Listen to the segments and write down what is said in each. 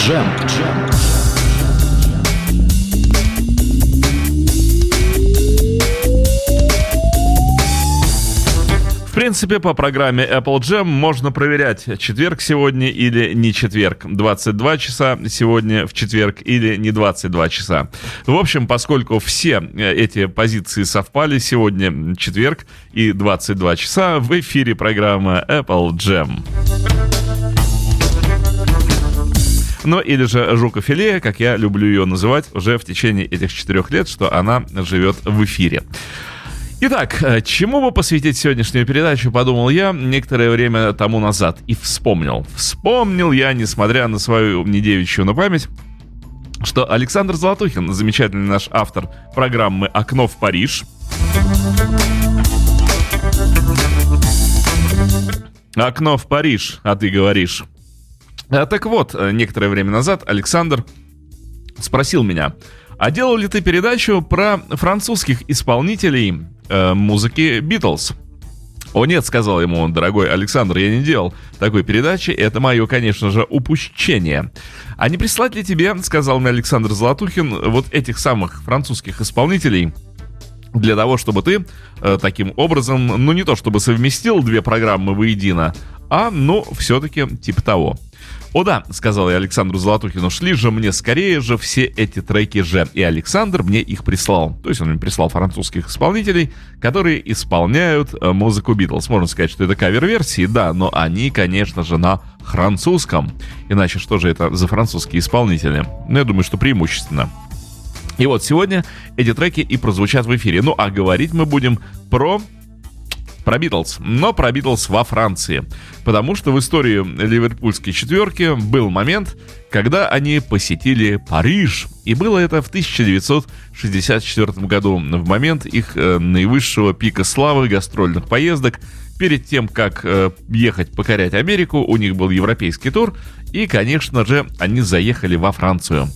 Джем. В принципе, по программе Apple Jam можно проверять, четверг сегодня или не четверг. 22 часа сегодня в четверг или не 22 часа. В общем, поскольку все э, эти позиции совпали, сегодня четверг и 22 часа в эфире программа Apple Jam. Ну или же жукофилея, как я люблю ее называть уже в течение этих четырех лет, что она живет в эфире. Итак, э, чему бы посвятить сегодняшнюю передачу, подумал я некоторое время тому назад и вспомнил. Вспомнил я, несмотря на свою недевичью на память, что Александр Золотухин, замечательный наш автор программы «Окно в Париж», «Окно в Париж», а ты говоришь. А, так вот, э, некоторое время назад Александр спросил меня, а делал ли ты передачу про французских исполнителей э, музыки Битлз? О нет, сказал ему он, дорогой Александр, я не делал такой передачи, это мое, конечно же, упущение. А не прислать ли тебе, сказал мне Александр Золотухин, вот этих самых французских исполнителей, для того, чтобы ты э, таким образом, ну не то чтобы совместил две программы воедино, а, ну, все-таки типа того. «О да», — сказал я Александру Золотухину, «шли же мне скорее же все эти треки же». И Александр мне их прислал. То есть он мне прислал французских исполнителей, которые исполняют э, музыку Битлз. Можно сказать, что это кавер-версии, да, но они, конечно же, на французском. Иначе что же это за французские исполнители? Ну, я думаю, что преимущественно. И вот сегодня эти треки и прозвучат в эфире. Ну, а говорить мы будем про про Битлз, но про Битлз во Франции. Потому что в истории ливерпульской четверки был момент, когда они посетили Париж. И было это в 1964 году, в момент их э, наивысшего пика славы гастрольных поездок. Перед тем, как э, ехать покорять Америку, у них был европейский тур, и, конечно же, они заехали во Францию.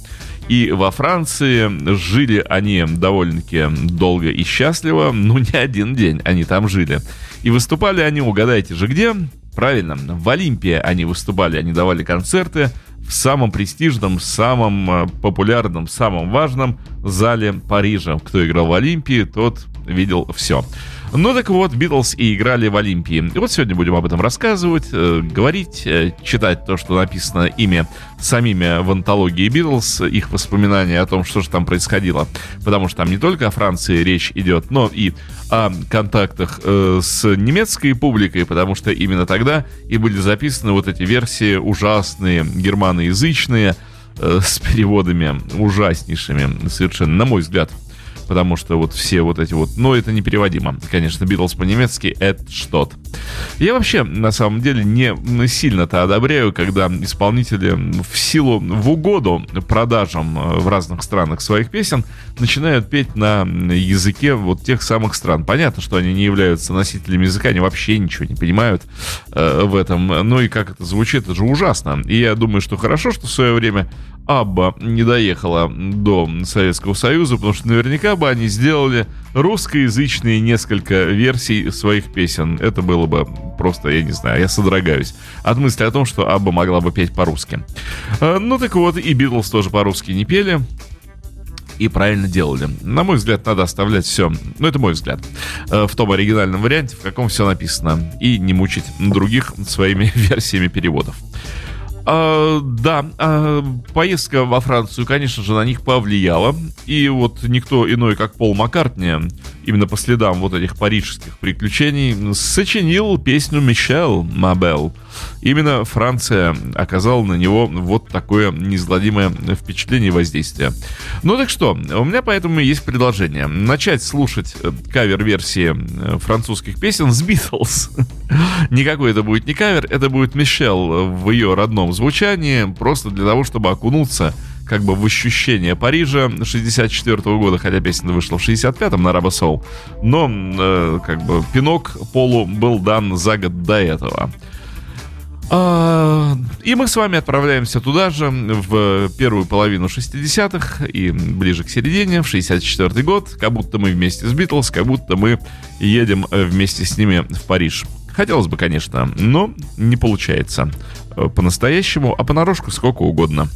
И во Франции жили они довольно-таки долго и счастливо, ну не один день они там жили. И выступали они, угадайте же где? Правильно, в Олимпии они выступали, они давали концерты в самом престижном, самом э, популярном, самом важном зале Парижа. Кто играл в Олимпии, тот видел все. Ну так вот, Битлз и играли в Олимпии. И вот сегодня будем об этом рассказывать, э, говорить, э, читать то, что написано ими самими в антологии Битлз, их воспоминания о том, что же там происходило. Потому что там не только о Франции речь идет, но и о контактах э, с немецкой публикой, потому что именно тогда и были записаны вот эти версии ужасные, германоязычные, э, с переводами ужаснейшими, совершенно, на мой взгляд потому что вот все вот эти вот... Ну, это непереводимо. Конечно, Битлз по-немецки — это что-то. Я вообще, на самом деле, не сильно-то одобряю, когда исполнители в силу, в угоду продажам э, в разных странах своих песен начинают петь на языке вот тех самых стран. Понятно, что они не являются носителями языка, они вообще ничего не понимают э, в этом. Ну и как это звучит, это же ужасно. И я думаю, что хорошо, что в свое время Абба не доехала до Советского Союза, потому что наверняка бы они сделали русскоязычные несколько версий своих песен. Это было бы просто, я не знаю, я содрогаюсь от мысли о том, что Абба могла бы петь по-русски. А, ну так вот, и Битлз тоже по-русски не пели и правильно делали. На мой взгляд, надо оставлять все, ну это мой взгляд, э, в том оригинальном варианте, в каком все написано, и не мучить других своими версиями переводов. А, да, а, поездка во Францию, конечно же, на них повлияла. И вот никто иной, как Пол Маккартни, именно по следам вот этих парижских приключений, сочинил песню «Мишел Мабел». Именно Франция оказала на него вот такое неизгладимое впечатление и воздействие. Ну так что, у меня поэтому есть предложение. Начать слушать э, кавер-версии э, французских песен с Битлз. Никакой это будет не кавер, это будет Мишел в ее родном звучании, просто для того, чтобы окунуться как бы в ощущение Парижа 64 -го года, хотя песня вышла в 65-м на Раба Соул, но э, как бы пинок Полу был дан за год до этого. А, и мы с вами отправляемся туда же, в первую половину 60-х и ближе к середине, в 64-й год, как будто мы вместе с Битлз, как будто мы едем э, вместе с ними в Париж. Хотелось бы, конечно, но не получается э, по-настоящему, а понарошку сколько угодно.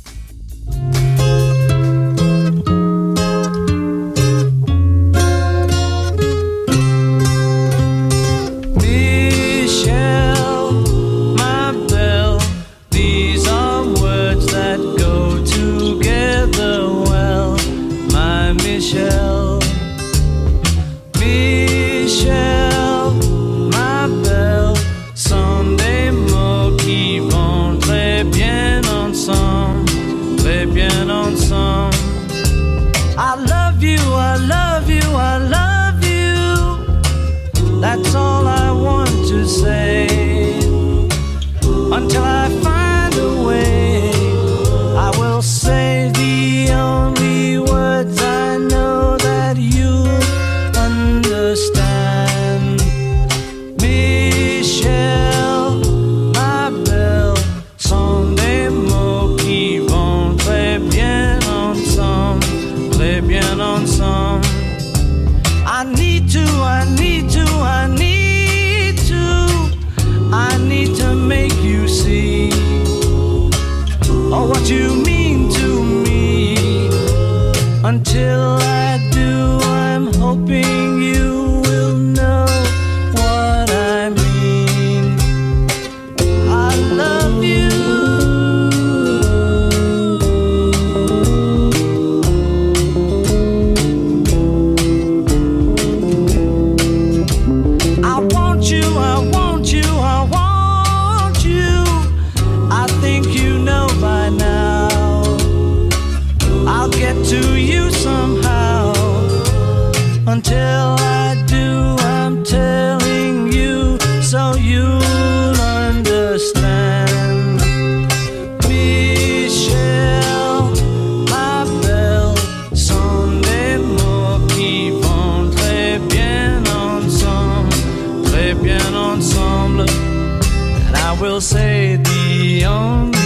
neon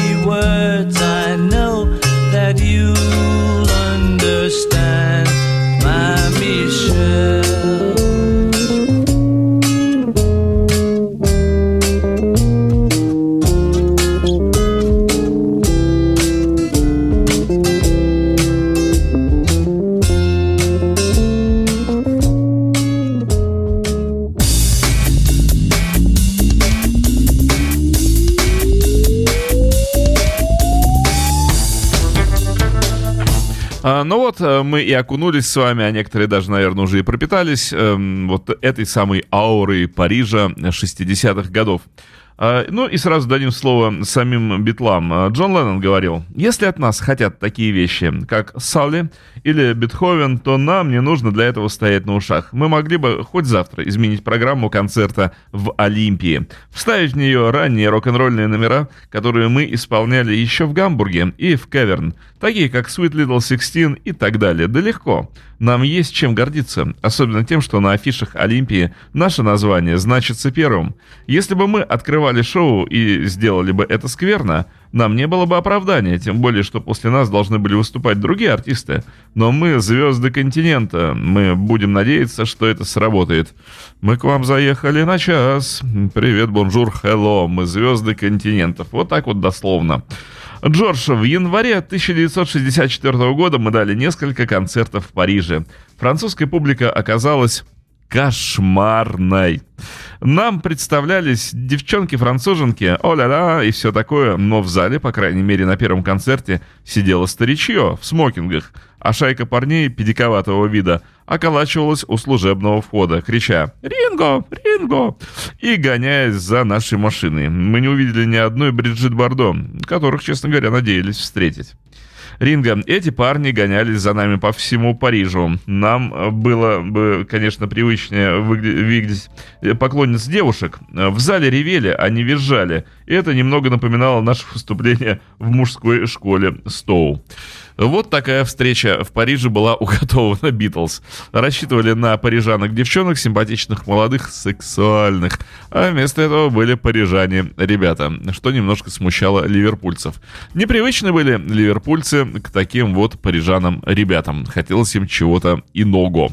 мы и окунулись с вами, а некоторые даже, наверное, уже и пропитались эм, вот этой самой аурой Парижа 60-х годов. А, Ну и сразу дадим слово самим битлам. А, Джон Леннон говорил, если от нас хотят такие вещи, как Салли или Бетховен, то нам не нужно для этого стоять на ушах. Мы могли бы хоть завтра изменить программу концерта в Олимпии, вставить в нее ранние рок-н-ролльные номера, которые мы исполняли еще в Гамбурге и в Каверн, такие как Sweet Little Sixteen и так далее. Да легко. Нам есть чем гордиться, особенно тем, что на афишах Олимпии наше название значится первым. Если бы мы открывали шоу и сделали бы это скверно, нам не было бы оправдания, тем более, что после нас должны были выступать другие артисты. Но мы звезды континента, мы будем надеяться, что это сработает. Мы к вам заехали на час. Привет, bonjour, hello, мы звезды континентов. Вот так вот дословно. Джордж, в январе 1964 года мы дали несколько концертов в Париже. Французская публика оказалась кошмарной. Нам представлялись девчонки-француженки, о-ля-ля, и все такое, но в зале, по крайней мере на первом концерте, сидело старичье в смокингах, а шайка парней педиковатого вида околачивалась у служебного входа, крича «Ринго! Ринго!» и гоняясь за нашей машиной. Мы не увидели ни одной Бриджит Бардо, которых, честно говоря, надеялись встретить. Ринга, эти парни гонялись за нами по всему Парижу. Нам э, было бы, конечно, привычнее видеть э, поклонниц девушек. В зале ревели, они визжали. И это немного напоминало наше выступление в мужской школе Стоу. Вот такая встреча в Париже была уготована Битлз. Рассчитывали на парижанок-девчонок, симпатичных, молодых, сексуальных. А вместо этого были парижане ребята, что немножко смущало ливерпульцев. Непривычны были ливерпульцы к таким вот парижанам-ребятам. Хотелось им чего-то иного.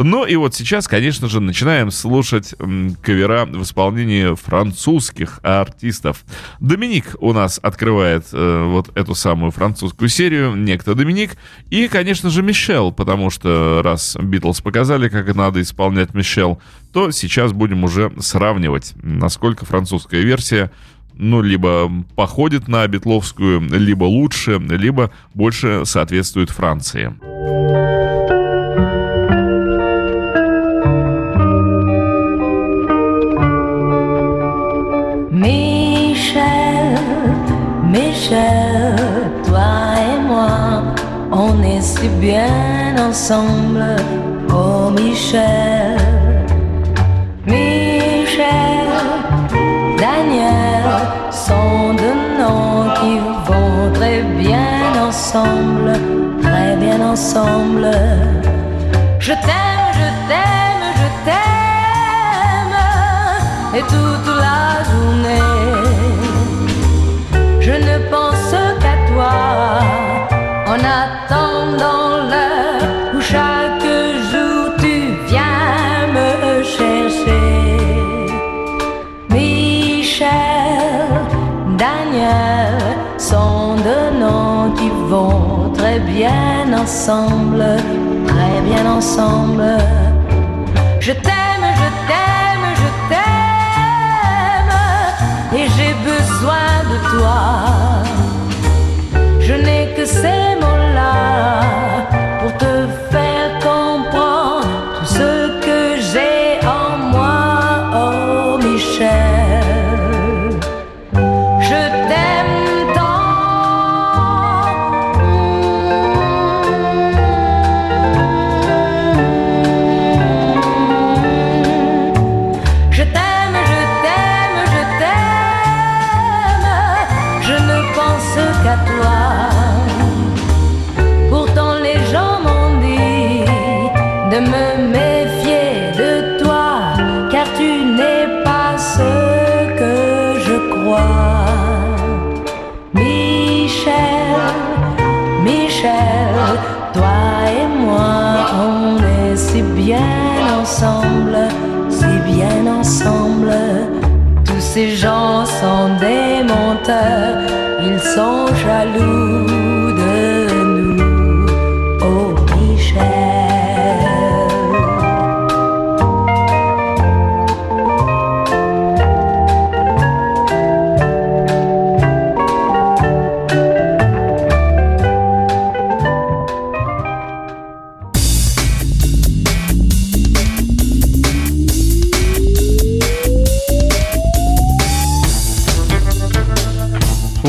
Ну и вот сейчас, конечно же, начинаем слушать кавера в исполнении французских артистов. Доминик у нас открывает э, вот эту самую французскую серию, некто Доминик, и, конечно же, Мишел, потому что раз Битлз показали, как надо исполнять Мишел, то сейчас будем уже сравнивать, насколько французская версия ну, либо походит на битловскую, либо лучше, либо больше соответствует Франции. Michel, toi et moi, on est si bien ensemble. Oh Michel, Michel, Daniel sont de noms qui vont très bien ensemble, très bien ensemble. Je t'aime, je t'aime, je t'aime, et toute la bien ensemble, très bien ensemble. Je t'aime, je t'aime, je t'aime, et j'ai besoin de toi. Je n'ai que ces mots-là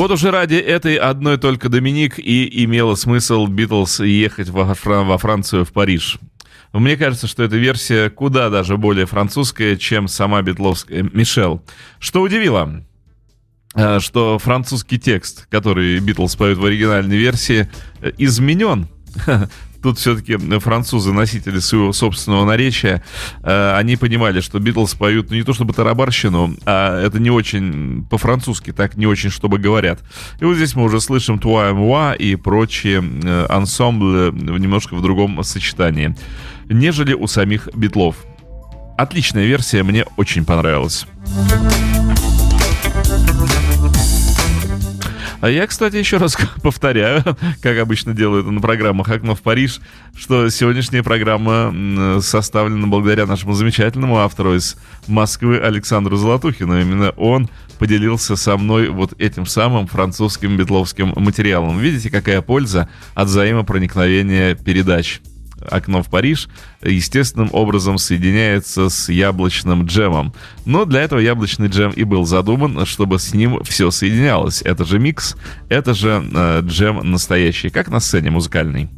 Вот уже ради этой одной только Доминик и имело смысл Битлз ехать во, Фран- во Францию, в Париж. Мне кажется, что эта версия куда даже более французская, чем сама битловская Мишел. Что удивило, э, что французский текст, который Битлз поют в оригинальной версии, э, изменен. Тут все-таки французы, носители своего собственного наречия, э, они понимали, что Битлз поют ну, не то чтобы тарабарщину, а это не очень по-французски, так не очень, чтобы говорят. И вот здесь мы уже слышим «Туа муа» и прочие э, ансамблы немножко в другом сочетании, нежели у самих Битлов. Отличная версия, мне очень понравилась. Я, кстати, еще раз повторяю, как обычно делаю это на программах «Окно в Париж», что сегодняшняя программа составлена благодаря нашему замечательному автору из Москвы Александру Золотухину. Именно он поделился со мной вот этим самым французским битловским материалом. Видите, какая польза от взаимопроникновения передач окно в Париж естественным образом соединяется с яблочным джемом. Но для этого яблочный джем и был задуман, чтобы с ним все соединялось. Это же микс, это же э, джем настоящий, как на сцене музыкальной.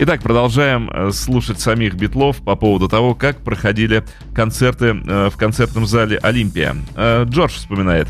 Итак, продолжаем э, слушать самих битлов по поводу того, как проходили концерты э, в концертном зале «Олимпия». Э, Джордж вспоминает.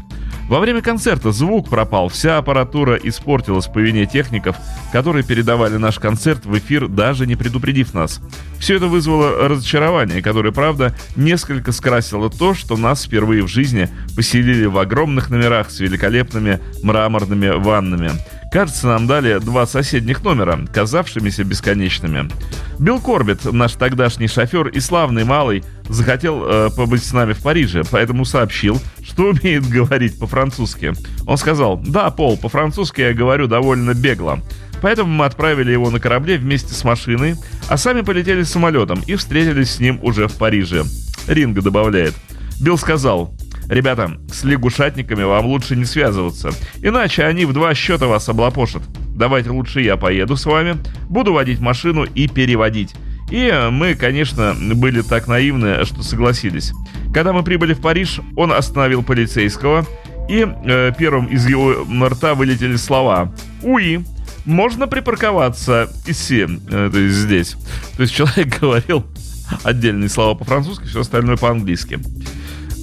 Во время концерта звук пропал, вся аппаратура испортилась по вине техников, которые передавали наш концерт в эфир, даже не предупредив нас. Все это вызвало разочарование, которое, правда, несколько скрасило то, что нас впервые в жизни поселили в огромных номерах с великолепными мраморными ваннами. Кажется, нам дали два соседних номера, казавшимися бесконечными. Билл Корбет, наш тогдашний шофер и славный малый, захотел э, побыть с нами в Париже, поэтому сообщил, что умеет говорить по-французски. Он сказал, да, Пол, по-французски я говорю довольно бегло. Поэтому мы отправили его на корабле вместе с машиной, а сами полетели самолетом и встретились с ним уже в Париже. Ринга добавляет. Билл сказал, Ребята, с лягушатниками вам лучше не связываться, иначе они в два счета вас облапошат. Давайте лучше я поеду с вами, буду водить машину и переводить. И мы, конечно, были так наивны, что согласились. Когда мы прибыли в Париж, он остановил полицейского, и э, первым из его рта вылетели слова «Уи». Можно припарковаться иси, э, то есть здесь. То есть человек говорил отдельные слова по-французски, все остальное по-английски.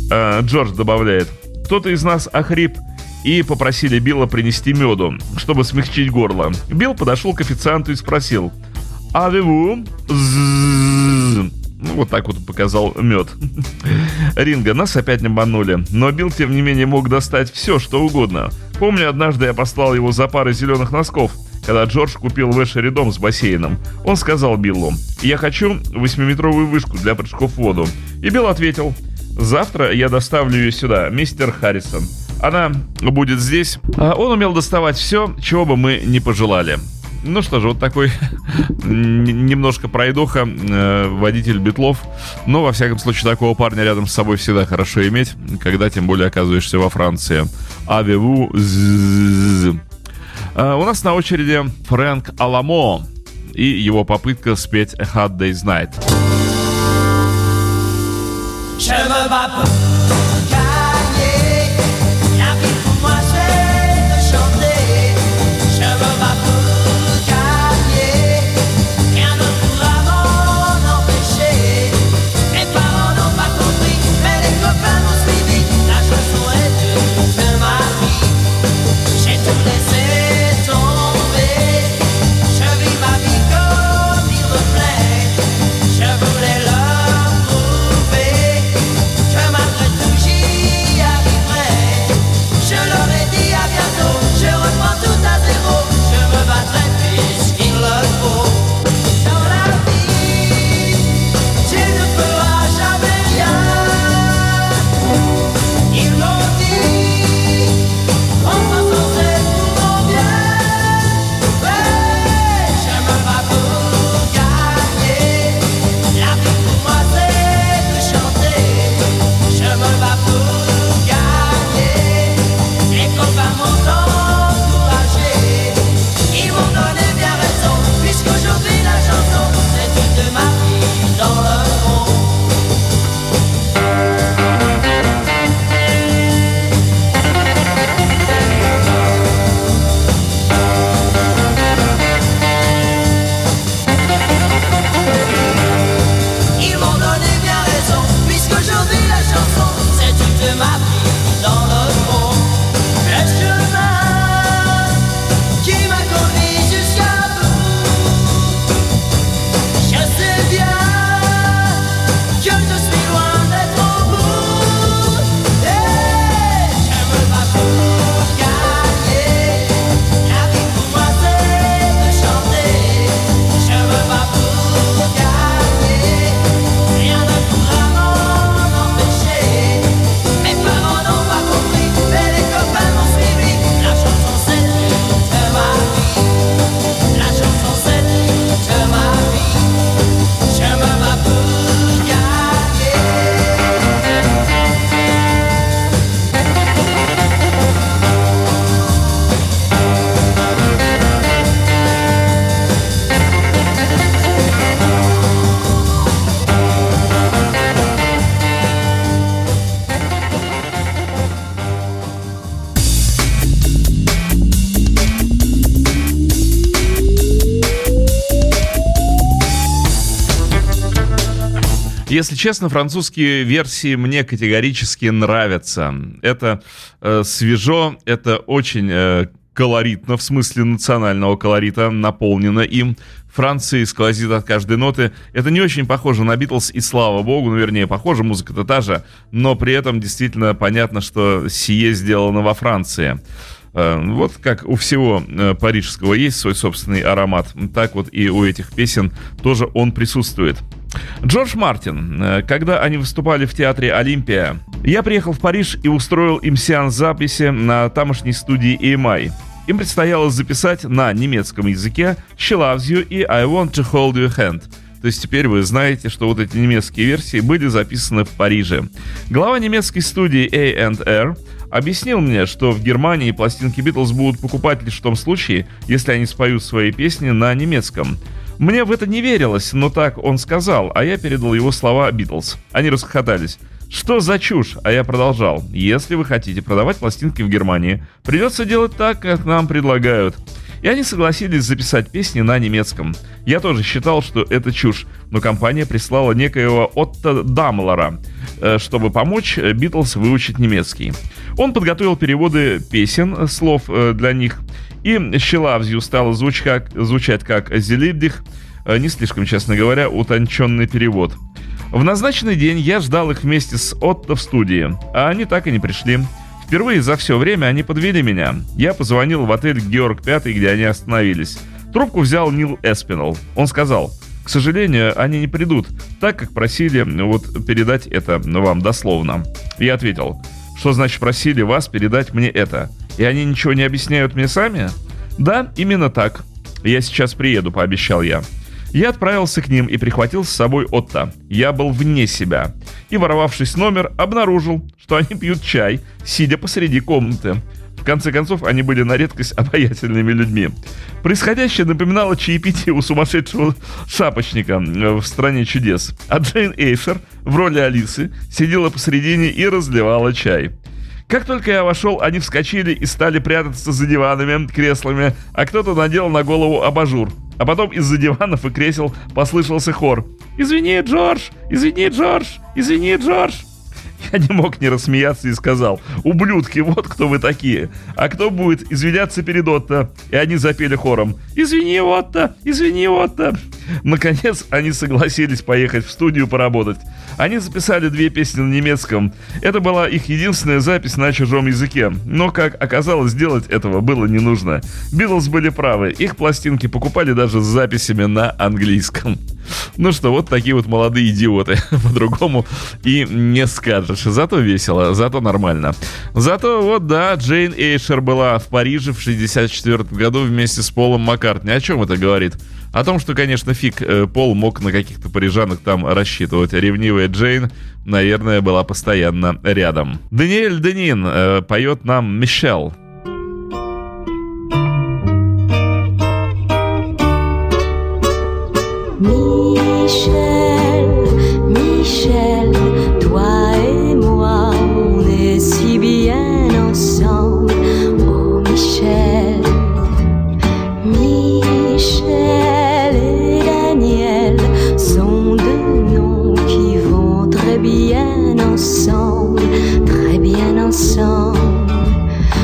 Э, Джордж добавляет. Кто-то из нас охрип и попросили Билла принести меду, чтобы смягчить горло. Билл подошел к официанту и спросил. «Авеву?» Ну, вот так вот показал мед. Ринга, нас опять не обманули. Но Билл, тем не менее, мог достать все, что угодно. Помню, однажды я послал его за парой зеленых носков, когда Джордж купил в Эшере дом с бассейном. Он сказал Биллу, я хочу 8-метровую вышку для прыжков в воду. И Билл ответил, завтра я доставлю ее сюда, мистер Харрисон. Она будет здесь. А Он умел доставать все, чего бы мы не пожелали. Ну что же, вот такой немножко пройдоха, э, водитель битлов. Но, во всяком случае, такого парня рядом с собой всегда хорошо иметь, когда тем более оказываешься во Франции. Авеву. А, У нас на очереди Фрэнк Аламо и его попытка спеть A Hard Day's Night. 什么巴不 честно, французские версии мне категорически нравятся. Это э, свежо, это очень э, колоритно, в смысле национального колорита, наполнено им. Франции сквозит от каждой ноты. Это не очень похоже на Битлз, и слава богу, ну, вернее, похоже, музыка-то та же, но при этом действительно понятно, что сие сделано во Франции. Э, вот как у всего э, парижского есть свой собственный аромат, так вот и у этих песен тоже он присутствует. Джордж Мартин, э, когда они выступали в театре Олимпия, я приехал в Париж и устроил им сеанс записи на тамошней студии EMI. Им предстояло записать на немецком языке «She loves you» и «I want to hold your hand». То есть теперь вы знаете, что вот эти немецкие версии были записаны в Париже. Глава немецкой студии A&R объяснил мне, что в Германии пластинки Битлз будут покупать лишь в том случае, если они споют свои песни на немецком. Мне в это не верилось, но так он сказал, а я передал его слова Битлз. Они расхохотались. Что за чушь? А я продолжал. Если вы хотите продавать пластинки в Германии, придется делать так, как нам предлагают. И они согласились записать песни на немецком. Я тоже считал, что это чушь, но компания прислала некоего Отто Дамлера, э, чтобы помочь Битлз выучить немецкий. Он подготовил переводы песен, слов э, для них, и «Щелавзью» стало звучать как, звучать как «Зелибдих», э, не слишком, честно говоря, утонченный перевод. В назначенный день я ждал их вместе с Отто в студии, а они так и не пришли. Впервые за все время они подвели меня. Я позвонил в отель «Георг Пятый», где они остановились. Трубку взял Нил Эспинал. Он сказал, к сожалению, они не придут, так как просили вот передать это вам дословно. Я ответил, что значит просили вас передать мне это? И они ничего не объясняют мне сами? Да, именно так. Я сейчас приеду, пообещал я. Я отправился к ним и прихватил с собой Отто. Я был вне себя. И, воровавшись номер, обнаружил, что они пьют чай, сидя посреди комнаты. В конце концов, они были на редкость обаятельными людьми. Происходящее напоминало чаепитие у сумасшедшего шапочника в «Стране чудес». А Джейн Эйшер в роли Алисы сидела посередине и разливала чай. Как только я вошел, они вскочили и стали прятаться за диванами, креслами, а кто-то надел на голову абажур. А потом из-за диванов и кресел послышался хор. «Извини, Джордж! Извини, Джордж! Извини, Джордж!» Я не мог не рассмеяться и сказал, «Ублюдки, вот кто вы такие! А кто будет извиняться перед Отто?» И они запели хором, «Извини, Отто! Извини, Отто!» Наконец, они согласились поехать в студию поработать. Они записали две песни на немецком. Это была их единственная запись на чужом языке. Но, как оказалось, сделать этого было не нужно. Битлз были правы. Их пластинки покупали даже с записями на английском. Ну что, вот такие вот молодые идиоты. По-другому и не скажешь. Зато весело, зато нормально. Зато вот, да, Джейн Эйшер была в Париже в 64 году вместе с Полом Маккартни. О чем это говорит? О том, что, конечно, фиг э, Пол мог на каких-то парижанок там рассчитывать. Ревнивая Джейн, наверное, была постоянно рядом. Даниэль Денин э, поет нам «Мишель».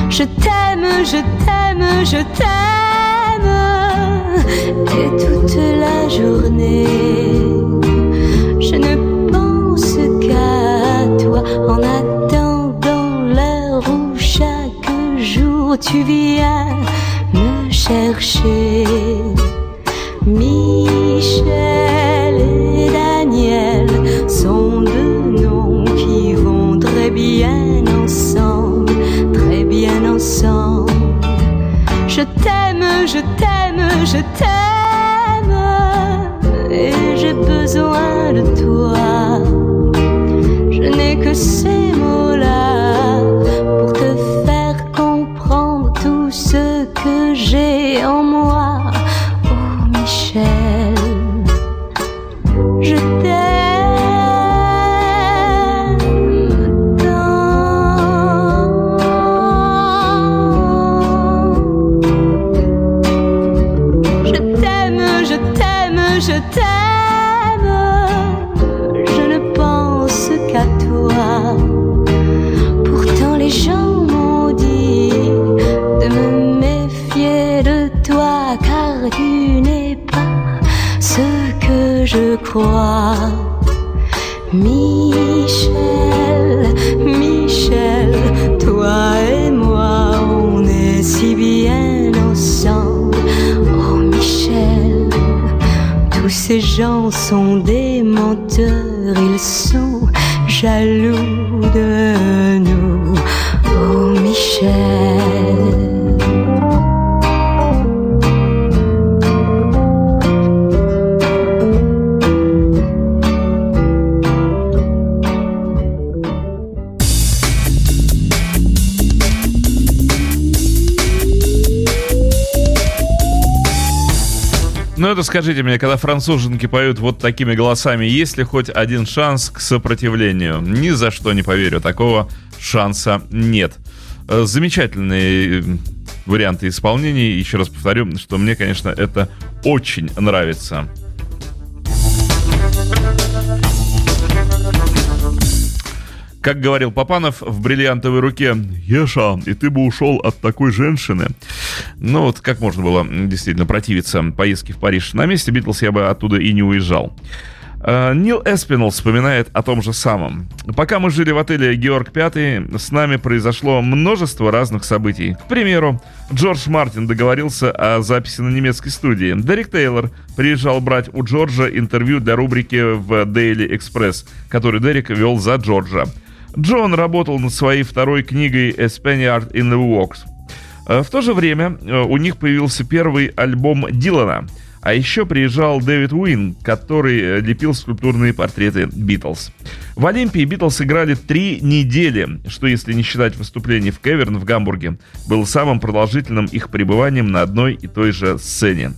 Je t'aime, je t'aime, je t'aime, et toute la journée, je ne pense qu'à toi. En attendant l'heure où chaque jour tu viens me chercher. Michel мне, когда француженки поют вот такими голосами, есть ли хоть один шанс к сопротивлению? Ни за что не поверю, такого шанса нет. Э, Замечательные э, варианты исполнений. Еще раз повторю, что мне, конечно, это очень нравится. Как говорил Папанов в бриллиантовой руке, Еша, и ты бы ушел от такой женщины. Ну вот как можно было действительно противиться поездке в Париж. На месте Битлз я бы оттуда и не уезжал. Э, Нил Эспинал вспоминает о том же самом. Пока мы жили в отеле «Георг V», с нами произошло множество разных событий. К примеру, Джордж Мартин договорился о записи на немецкой студии. Дерек Тейлор приезжал брать у Джорджа интервью для рубрики в Daily Express, который Дерек вел за Джорджа. Джон работал над своей второй книгой «A Spaniard in the Works». Э, В то же время э, у них появился первый альбом Дилана. А еще приезжал Дэвид Уин, который э, лепил скульптурные портреты Битлз. В Олимпии Битлз играли три недели, что, если не считать выступлений в Кеверн в Гамбурге, было самым продолжительным их пребыванием на одной и той же сцене.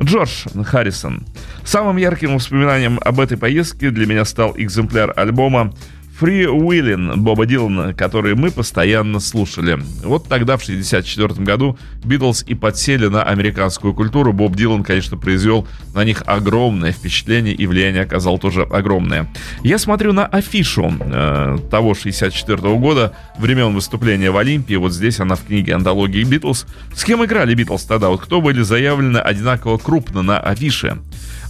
Джордж Харрисон. Самым ярким воспоминанием об этой поездке для меня стал экземпляр альбома Free Willin' Боба Дилана, который мы постоянно слушали. Вот тогда, в 1964 году, Битлз и подсели на американскую культуру. Боб Дилан, конечно, произвел на них огромное впечатление и влияние оказал тоже огромное. Я смотрю на афишу э, того 64 года, времен выступления в Олимпии. Вот здесь она в книге «Антологии Битлз». С кем играли Битлз тогда? Вот кто были заявлены одинаково крупно на афише?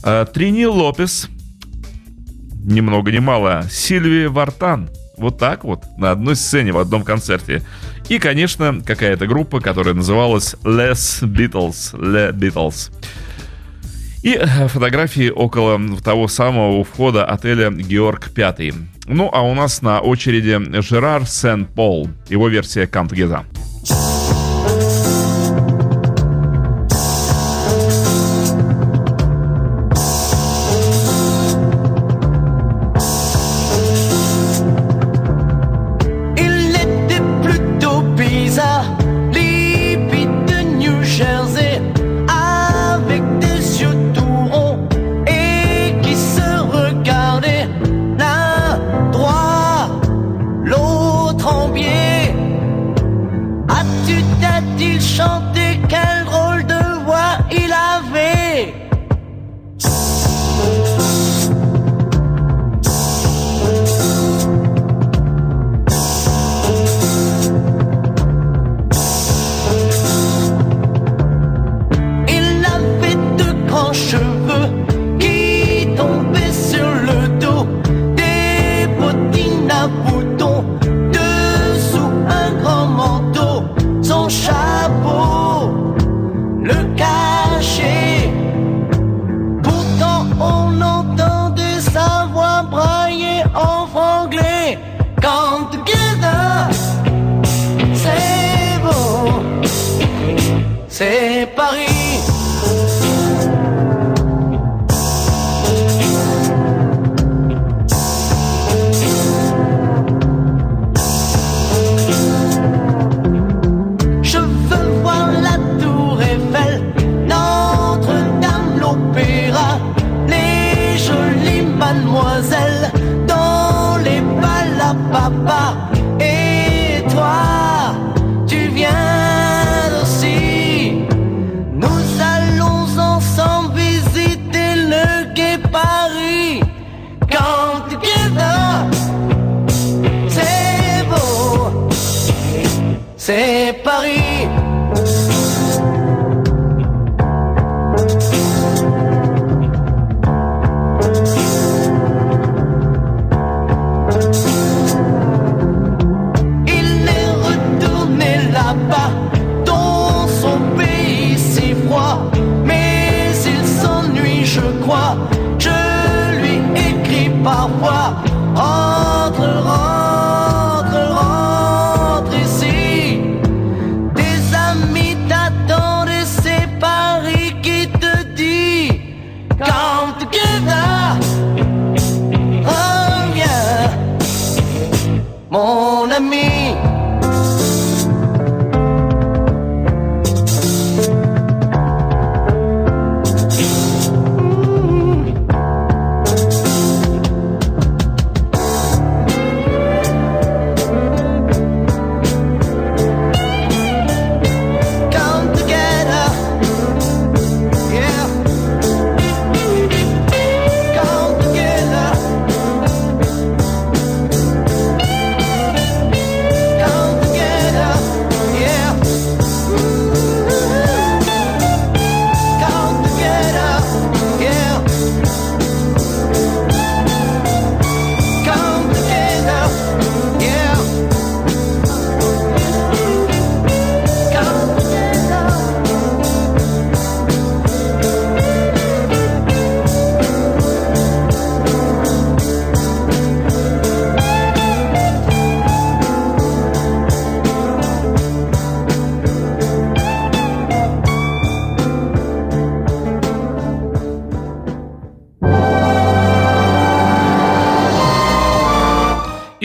Э, Трини Лопес, ни много ни мало, Сильвия Вартан. Вот так вот, на одной сцене, в одном концерте. И, конечно, какая-то группа, которая называлась Les Beatles. Le Beatles. И э, фотографии около того самого входа отеля Георг V. Ну, а у нас на очереди Жерар Сен-Пол, его версия «Come Together».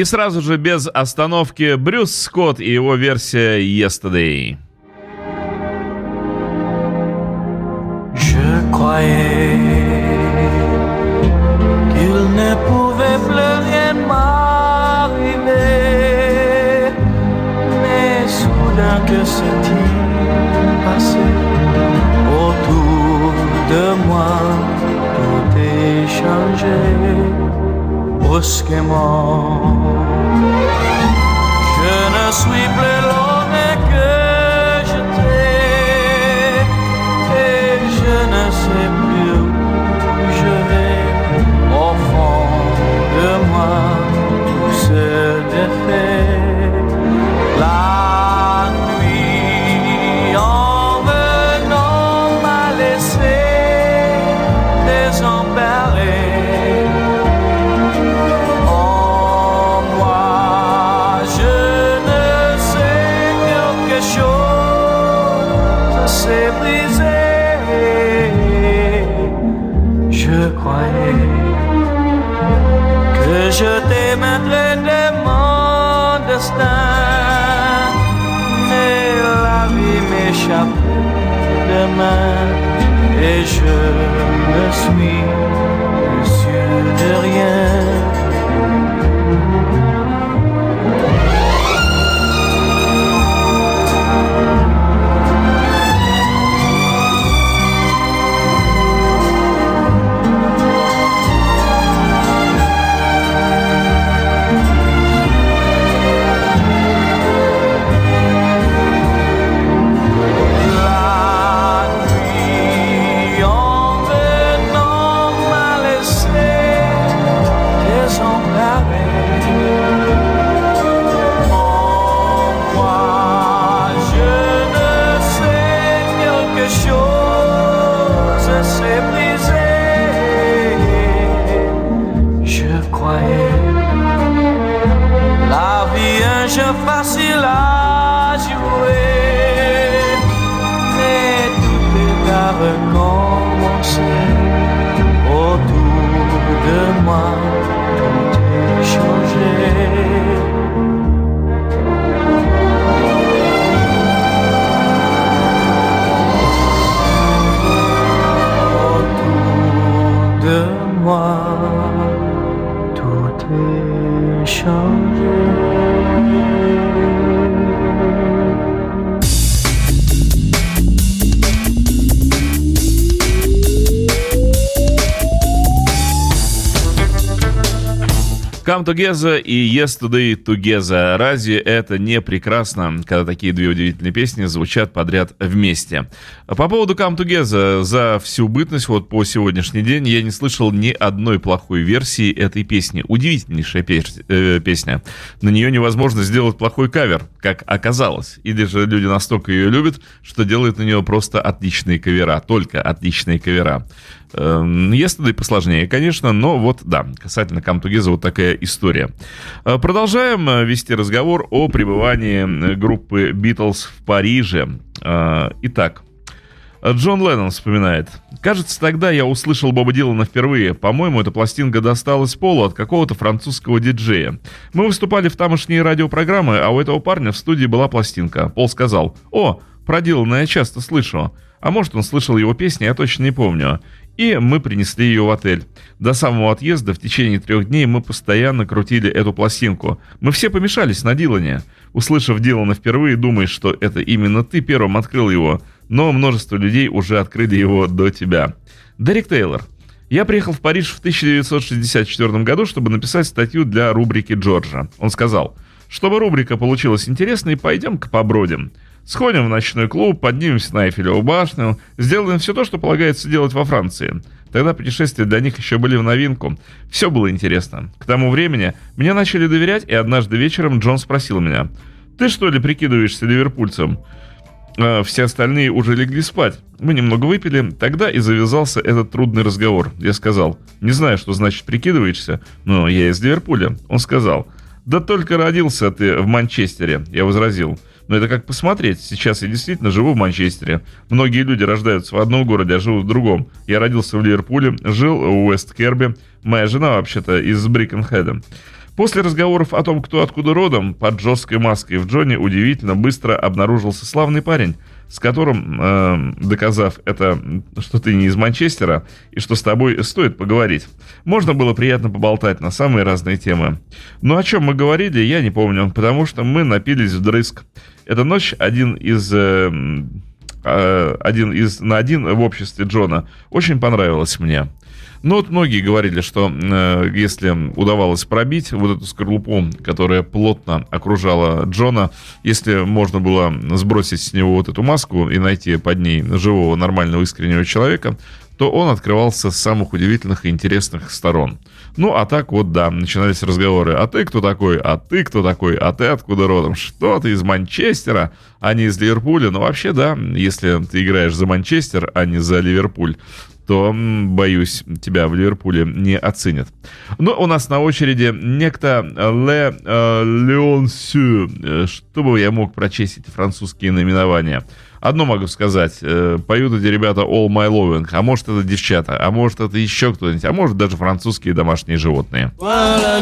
И сразу же без остановки Брюс Скотт и его версия Yesterday. M'échappe de main et je ne suis plus sûr de rien. Together и Yesterday Together. Разве это не прекрасно, когда такие две удивительные песни звучат подряд вместе? По поводу Come Together, за всю бытность, вот по сегодняшний день, я не слышал ни одной плохой версии этой песни. Удивительнейшая пес- э, песня. На нее невозможно сделать плохой кавер, как оказалось. Или же люди настолько ее любят, что делают на нее просто отличные кавера. Только отличные кавера. Эм, Yesterday посложнее, конечно, но вот, да, касательно Come Together вот такая история. Э, Продолжаем э, вести разговор о пребывании э, группы Beatles в Париже. Итак, Джон Леннон вспоминает. Кажется, тогда я услышал Боба Дилана впервые. По-моему, эта пластинка досталась Полу от какого-то французского диджея. Мы выступали в тамошние радиопрограммы, а у этого парня в студии была пластинка. Пол сказал, «О, про Дилана я часто слышу». А может, он слышал его песни, я точно не помню. И мы принесли ее в отель. До самого отъезда в течение трех дней мы постоянно крутили эту пластинку. Мы все помешались на Дилане. Услышав Дилана впервые, думаешь, что это именно ты первым открыл его но множество людей уже открыли его до тебя. Дерек Тейлор. Я приехал в Париж в 1964 году, чтобы написать статью для рубрики Джорджа. Он сказал, чтобы рубрика получилась интересной, пойдем-ка побродим. Сходим в ночной клуб, поднимемся на Эйфелеву башню, сделаем все то, что полагается делать во Франции. Тогда путешествия для них еще были в новинку. Все было интересно. К тому времени мне начали доверять, и однажды вечером Джон спросил меня, «Ты что ли прикидываешься ливерпульцем?» А все остальные уже легли спать. Мы немного выпили, тогда и завязался этот трудный разговор. Я сказал, не знаю, что значит прикидываешься, но я из Ливерпуля. Он сказал, да только родился ты в Манчестере. Я возразил, но это как посмотреть. Сейчас я действительно живу в Манчестере. Многие люди рождаются в одном городе, а живут в другом. Я родился в Ливерпуле, жил в Уэст-Керби. Моя жена вообще-то из Брикенхеда. После разговоров о том, кто откуда родом, под жесткой маской в Джоне удивительно быстро обнаружился славный парень, с которым, э, доказав это, что ты не из Манчестера и что с тобой стоит поговорить, можно было приятно поболтать на самые разные темы. Но о чем мы говорили, я не помню, потому что мы напились вдрызг. Эта ночь один из... Э, э, один из на один в обществе Джона очень понравилась мне. Но вот многие говорили, что э, если удавалось пробить вот эту скорлупу, которая плотно окружала Джона, если можно было сбросить с него вот эту маску и найти под ней живого, нормального, искреннего человека, то он открывался с самых удивительных и интересных сторон. Ну, а так вот, да, начинались разговоры. А ты кто такой? А ты кто такой? А ты откуда родом? Что ты из Манчестера, а не из Ливерпуля? Ну, вообще, да, если ты играешь за Манчестер, а не за Ливерпуль, то, боюсь, тебя в Ливерпуле не оценят. Но у нас на очереди некто Ле э, Леон Сю. Э, чтобы я мог прочесть эти французские наименования. Одно могу сказать, э, поют эти ребята All My Loving, а может это девчата, а может это еще кто-нибудь, а может даже французские домашние животные. Voilà,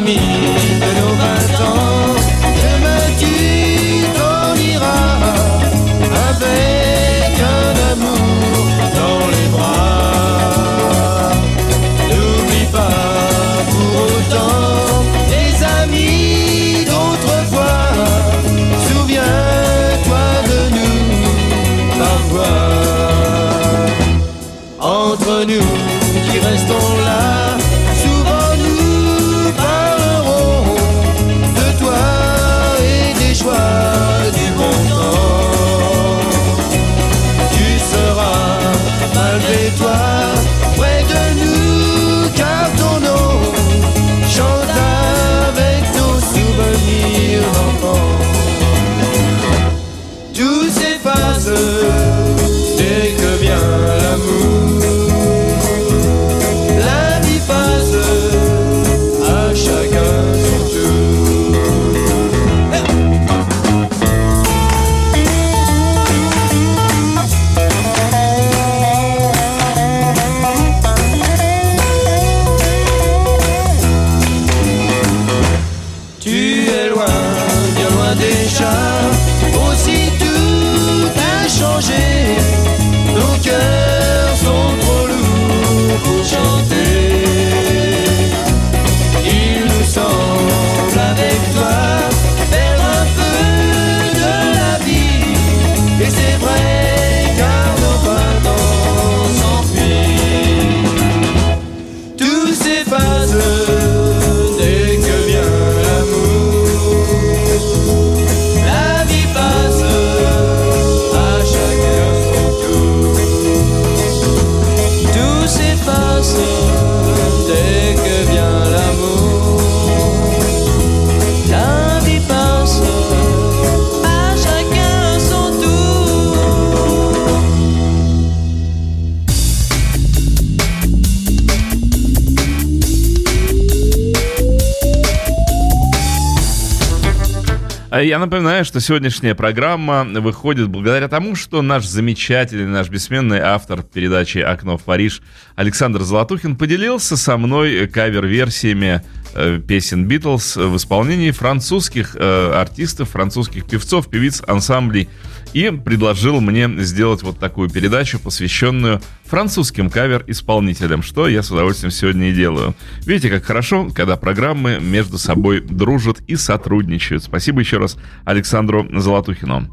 напоминаю, что сегодняшняя программа выходит благодаря тому, что наш замечательный, наш бессменный автор передачи «Окно в Париж» Александр Золотухин поделился со мной кавер-версиями э, песен Битлз в исполнении французских э, артистов, французских певцов, певиц, ансамблей и предложил мне сделать вот такую передачу, посвященную французским кавер-исполнителям, что я с удовольствием сегодня и делаю. Видите, как хорошо, когда программы между собой дружат и сотрудничают. Спасибо еще раз Александру Золотухину.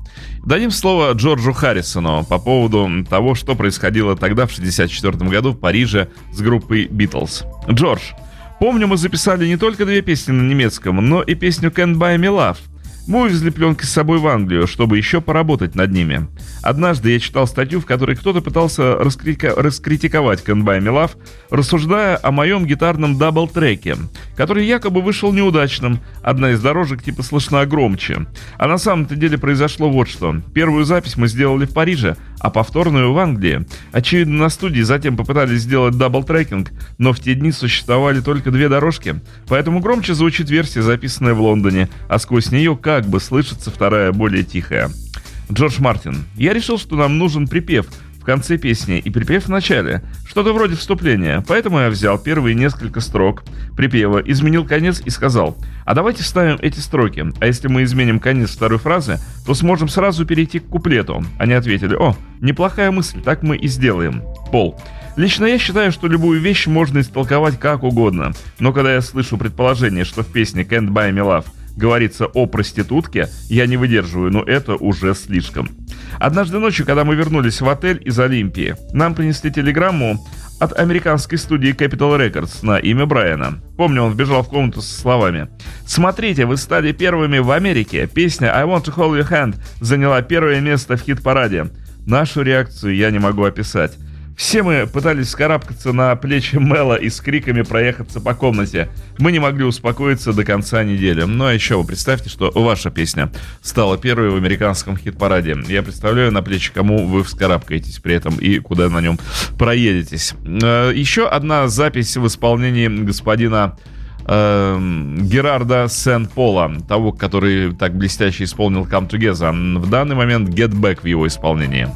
Дадим слово Джорджу Харрисону по поводу того, что происходило тогда, в 1964 году в Париже с группой Битлз. Джордж, помню, мы записали не только две песни на немецком, но и песню «Can't Buy Me Love». Мы увезли пленки с собой в Англию, чтобы еще поработать над ними. Однажды я читал статью, в которой кто-то пытался раскритика- раскритиковать Me Love, рассуждая о моем гитарном double-track е, который якобы вышел неудачным. Одна из дорожек типа слышна громче. А на самом-то деле произошло вот что. Первую запись мы сделали в Париже, а повторную в Англии. Очевидно, на студии затем попытались сделать double-tracking, но в те дни существовали только две дорожки. Поэтому громче звучит версия, записанная в Лондоне, а сквозь нее как бы слышится вторая, более тихая. Джордж Мартин. Я решил, что нам нужен припев в конце песни и припев в начале. Что-то вроде вступления. Поэтому я взял первые несколько строк припева, изменил конец и сказал, а давайте вставим эти строки. А если мы изменим конец второй фразы, то сможем сразу перейти к куплету. Они ответили, о, неплохая мысль, так мы и сделаем. Пол. Лично я считаю, что любую вещь можно истолковать как угодно. Но когда я слышу предположение, что в песне Can't Buy Me Love говорится о проститутке, я не выдерживаю, но это уже слишком. Однажды ночью, когда мы вернулись в отель из Олимпии, нам принесли телеграмму от американской студии Capital Records на имя Брайана. Помню, он вбежал в комнату со словами «Смотрите, вы стали первыми в Америке. Песня I Want to Hold Your Hand заняла первое место в хит-параде. Нашу реакцию я не могу описать. Все мы пытались скарабкаться на плечи Мела и с криками проехаться по комнате. Мы не могли успокоиться до конца недели. Ну а еще вы представьте, что ваша песня стала первой в американском хит-параде. Я представляю, на плечи кому вы вскарабкаетесь при этом и куда на нем проедетесь. Э, Еще одна запись в исполнении господина эм, Герарда Сен-Пола, того, который так блестяще исполнил Come Together. В данный момент Get Back в его исполнении.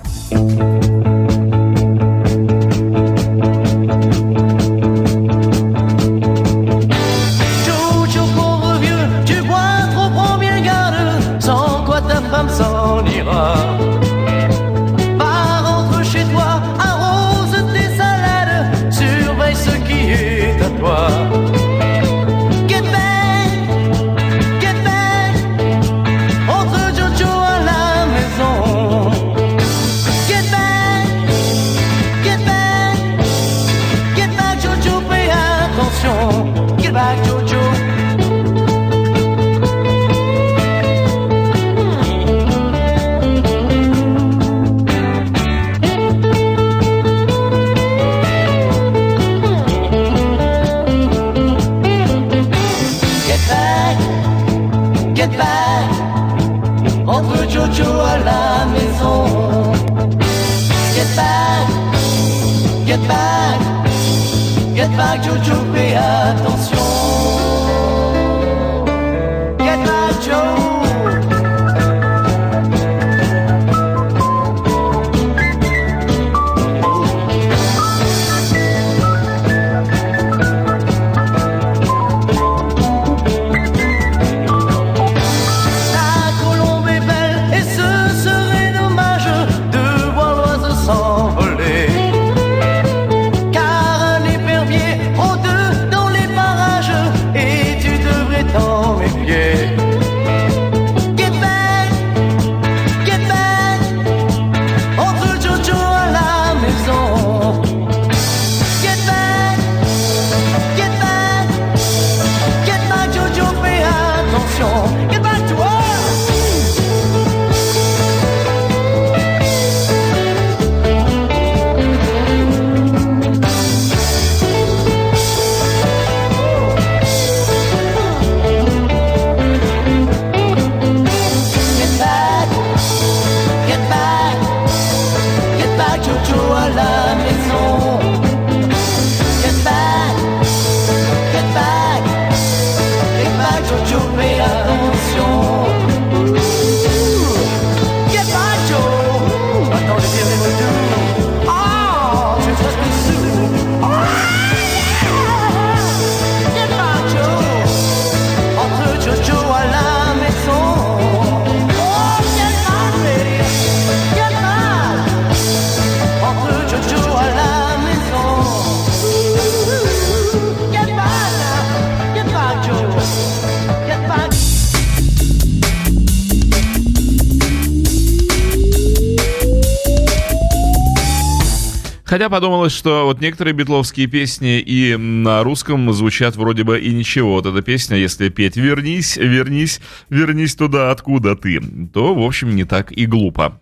Хотя подумалось, что вот некоторые битловские песни и на русском звучат вроде бы и ничего. Вот эта песня, если петь «Вернись, вернись, вернись туда, откуда ты», то, в общем, не так и глупо.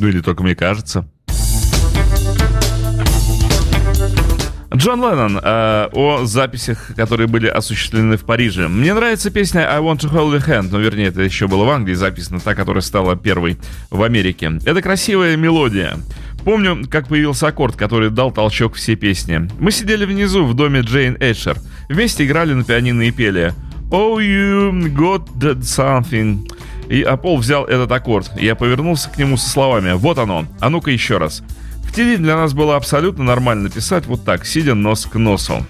Ну или только мне кажется. Джон Леннон э, о записях, которые были осуществлены в Париже. Мне нравится песня I Want to Hold Your Hand, ну, вернее, это еще было в Англии записано, та, которая стала первой в Америке. Это красивая мелодия. Помню, как появился аккорд, который дал толчок всей песне. Мы сидели внизу в доме Джейн Эшер. Вместе играли на пианино и пели Oh, you got that something. И а Пол взял этот аккорд. Я повернулся к нему со словами «Вот оно, а ну-ка еще раз». В ТВ для нас было абсолютно нормально писать вот так, сидя нос к носу.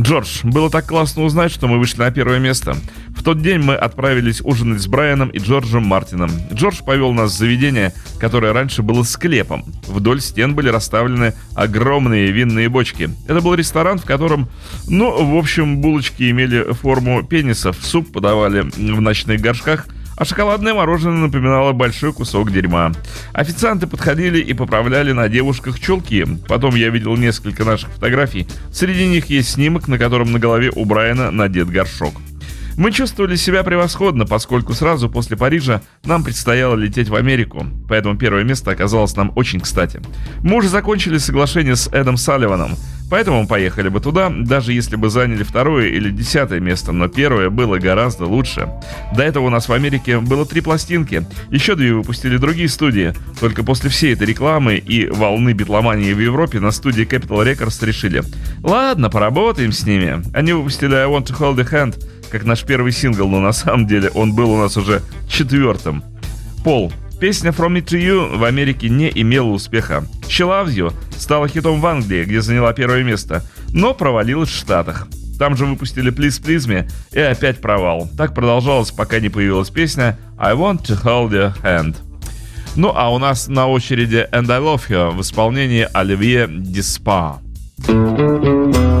Джордж, было так классно узнать, что мы вышли на первое место. В тот день мы отправились ужинать с Брайаном и Джорджем Мартином. Джордж повел нас в заведение, которое раньше было склепом. Вдоль стен были расставлены огромные винные бочки. Это был ресторан, в котором, ну, в общем, булочки имели форму пенисов, суп подавали в ночных горшках – а шоколадное мороженое напоминало большой кусок дерьма. Официанты подходили и поправляли на девушках чулки. Потом я видел несколько наших фотографий. Среди них есть снимок, на котором на голове у Брайана надет горшок. Мы чувствовали себя превосходно, поскольку сразу после Парижа нам предстояло лететь в Америку, поэтому первое место оказалось нам очень кстати. Мы уже закончили соглашение с Эдом Салливаном, поэтому поехали бы туда, даже если бы заняли второе или десятое место, но первое было гораздо лучше. До этого у нас в Америке было три пластинки, еще две выпустили другие студии, только после всей этой рекламы и волны битломании в Европе на студии Capital Records решили, ладно, поработаем с ними. Они выпустили I Want to Hold a Hand, как наш первый сингл, но на самом деле он был у нас уже четвертым. Пол. Песня From Me To You в Америке не имела успеха. She Loves You стала хитом в Англии, где заняла первое место, но провалилась в Штатах. Там же выпустили Please Please Me и опять провал. Так продолжалось, пока не появилась песня I Want To Hold Your Hand. Ну а у нас на очереди And I Love You в исполнении Оливье Диспа. Je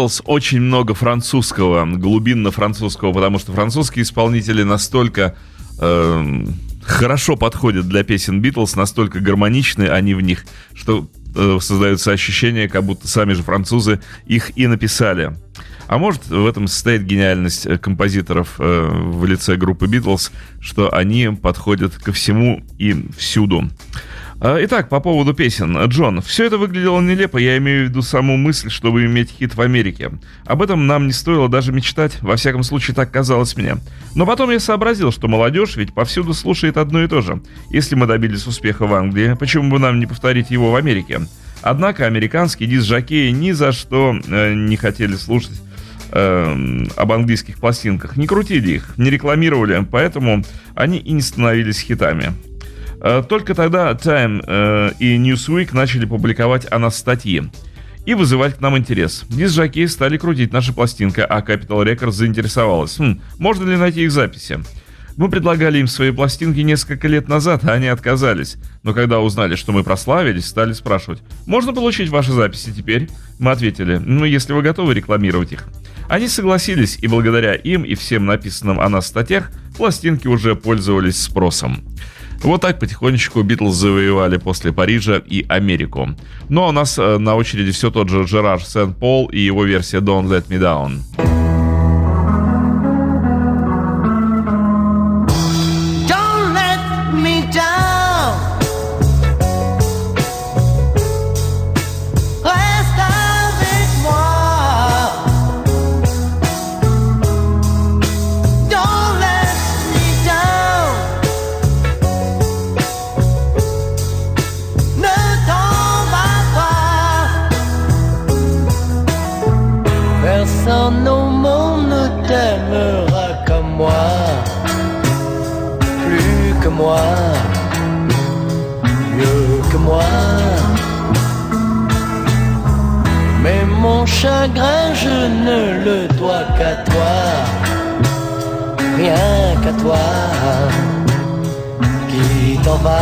Битлз очень много французского, глубинно-французского, потому что французские исполнители настолько э, хорошо подходят для песен Битлз, настолько гармоничны они в них, что э, создается ощущение, как будто сами же французы их и написали. А может, в этом состоит гениальность э, композиторов э, в лице группы Битлз, что они подходят ко всему и всюду. А, Итак, по поводу песен. Джон, все это выглядело нелепо, я имею в виду саму мысль, чтобы иметь хит в Америке. Об этом нам не стоило даже мечтать, во всяком случае так казалось мне. Но потом я сообразил, что молодежь ведь повсюду слушает одно и то же. Если мы добились успеха в Англии, почему бы нам не повторить его в Америке? Однако американские дисжокеи ни за что э, не хотели слушать э, об английских пластинках, не крутили их, не рекламировали, поэтому они и не становились хитами. Э, Только тогда Time э, и Newsweek начали публиковать о нас статьи и вызывать к нам интерес. Дисжаки стали крутить наши пластинки, а Capital Records заинтересовалась. Хм, можно ли найти их записи? Мы предлагали им свои пластинки несколько лет назад, а они отказались. Но когда узнали, что мы прославились, стали спрашивать, можно получить ваши записи теперь? Мы ответили, ну если вы готовы рекламировать их. Они согласились, и благодаря им и всем написанным о нас статьях, пластинки уже пользовались спросом. Вот так потихонечку Битлз завоевали после Парижа и Америку. Но у нас э, на очереди все тот же Жерар Сен-Пол и его версия Don't Let Me Down. Mieux que moi. Mais mon chagrin, je ne le dois qu'à toi, rien qu'à toi, qui t'en va.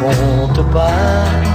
Compte pas.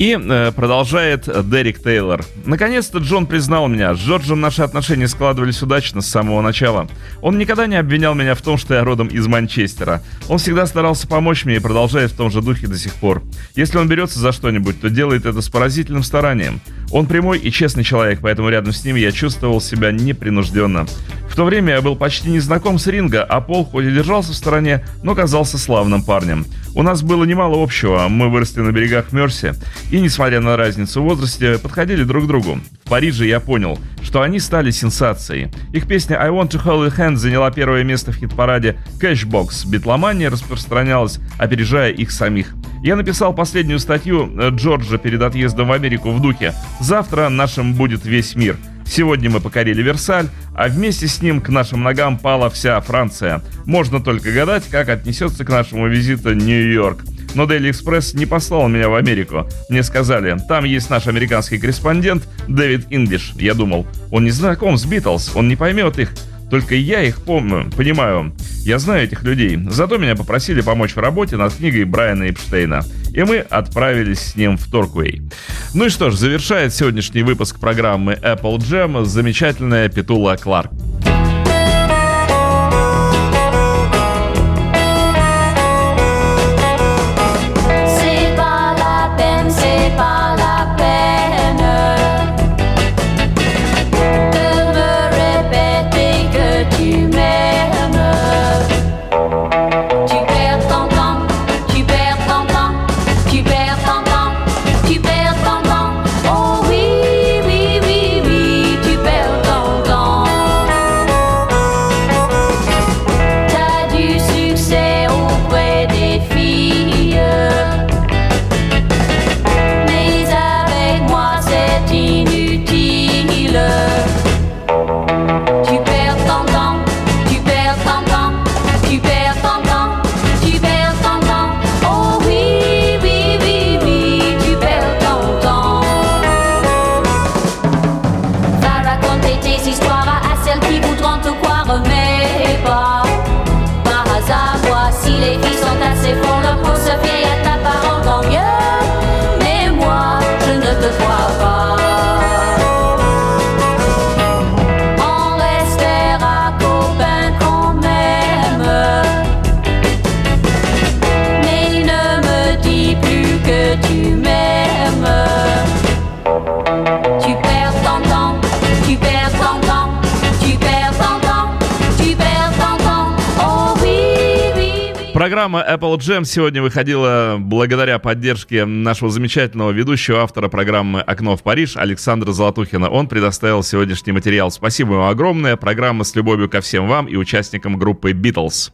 И э, продолжает Дерек Тейлор. Наконец-то Джон признал меня. С Джорджем наши отношения складывались удачно с самого начала. Он никогда не обвинял меня в том, что я родом из Манчестера. Он всегда старался помочь мне и продолжает в том же духе до сих пор. Если он берется за что-нибудь, то делает это с поразительным старанием. Он прямой и честный человек, поэтому рядом с ним я чувствовал себя непринужденно. В то время я был почти не знаком с Ринго, а Пол хоть и держался в стороне, но казался славным парнем. У нас было немало общего, мы выросли на берегах Мерси, и, несмотря на разницу в возрасте, подходили друг к другу. В Париже я понял, что они стали сенсацией. Их песня «I Want to Hold Your Hand» заняла первое место в хит-параде «Cashbox». Битломания распространялась, опережая их самих. Я написал последнюю статью э, Джорджа перед отъездом в Америку в духе «Завтра нашим будет весь мир». Сегодня мы покорили Версаль, а вместе с ним к нашим ногам пала вся Франция. Можно только гадать, как отнесется к нашему визиту Нью-Йорк. Но Daily Express не послал меня в Америку. Мне сказали, там есть наш американский корреспондент Дэвид Инглиш. Я думал, он не знаком с Битлз, он не поймет их. Только я их помню, понимаю. Я знаю этих людей. Зато меня попросили помочь в работе над книгой Брайана Эпштейна. И мы отправились с ним в Торквей. Ну и что ж, завершает сегодняшний выпуск программы Apple Jam замечательная Петула Кларк. Программа Apple Jam сегодня выходила благодаря поддержке нашего замечательного ведущего, автора программы «Окно в Париж» Александра Золотухина. Он предоставил сегодняшний материал. Спасибо ему огромное. Программа с любовью ко всем вам и участникам группы «Битлз».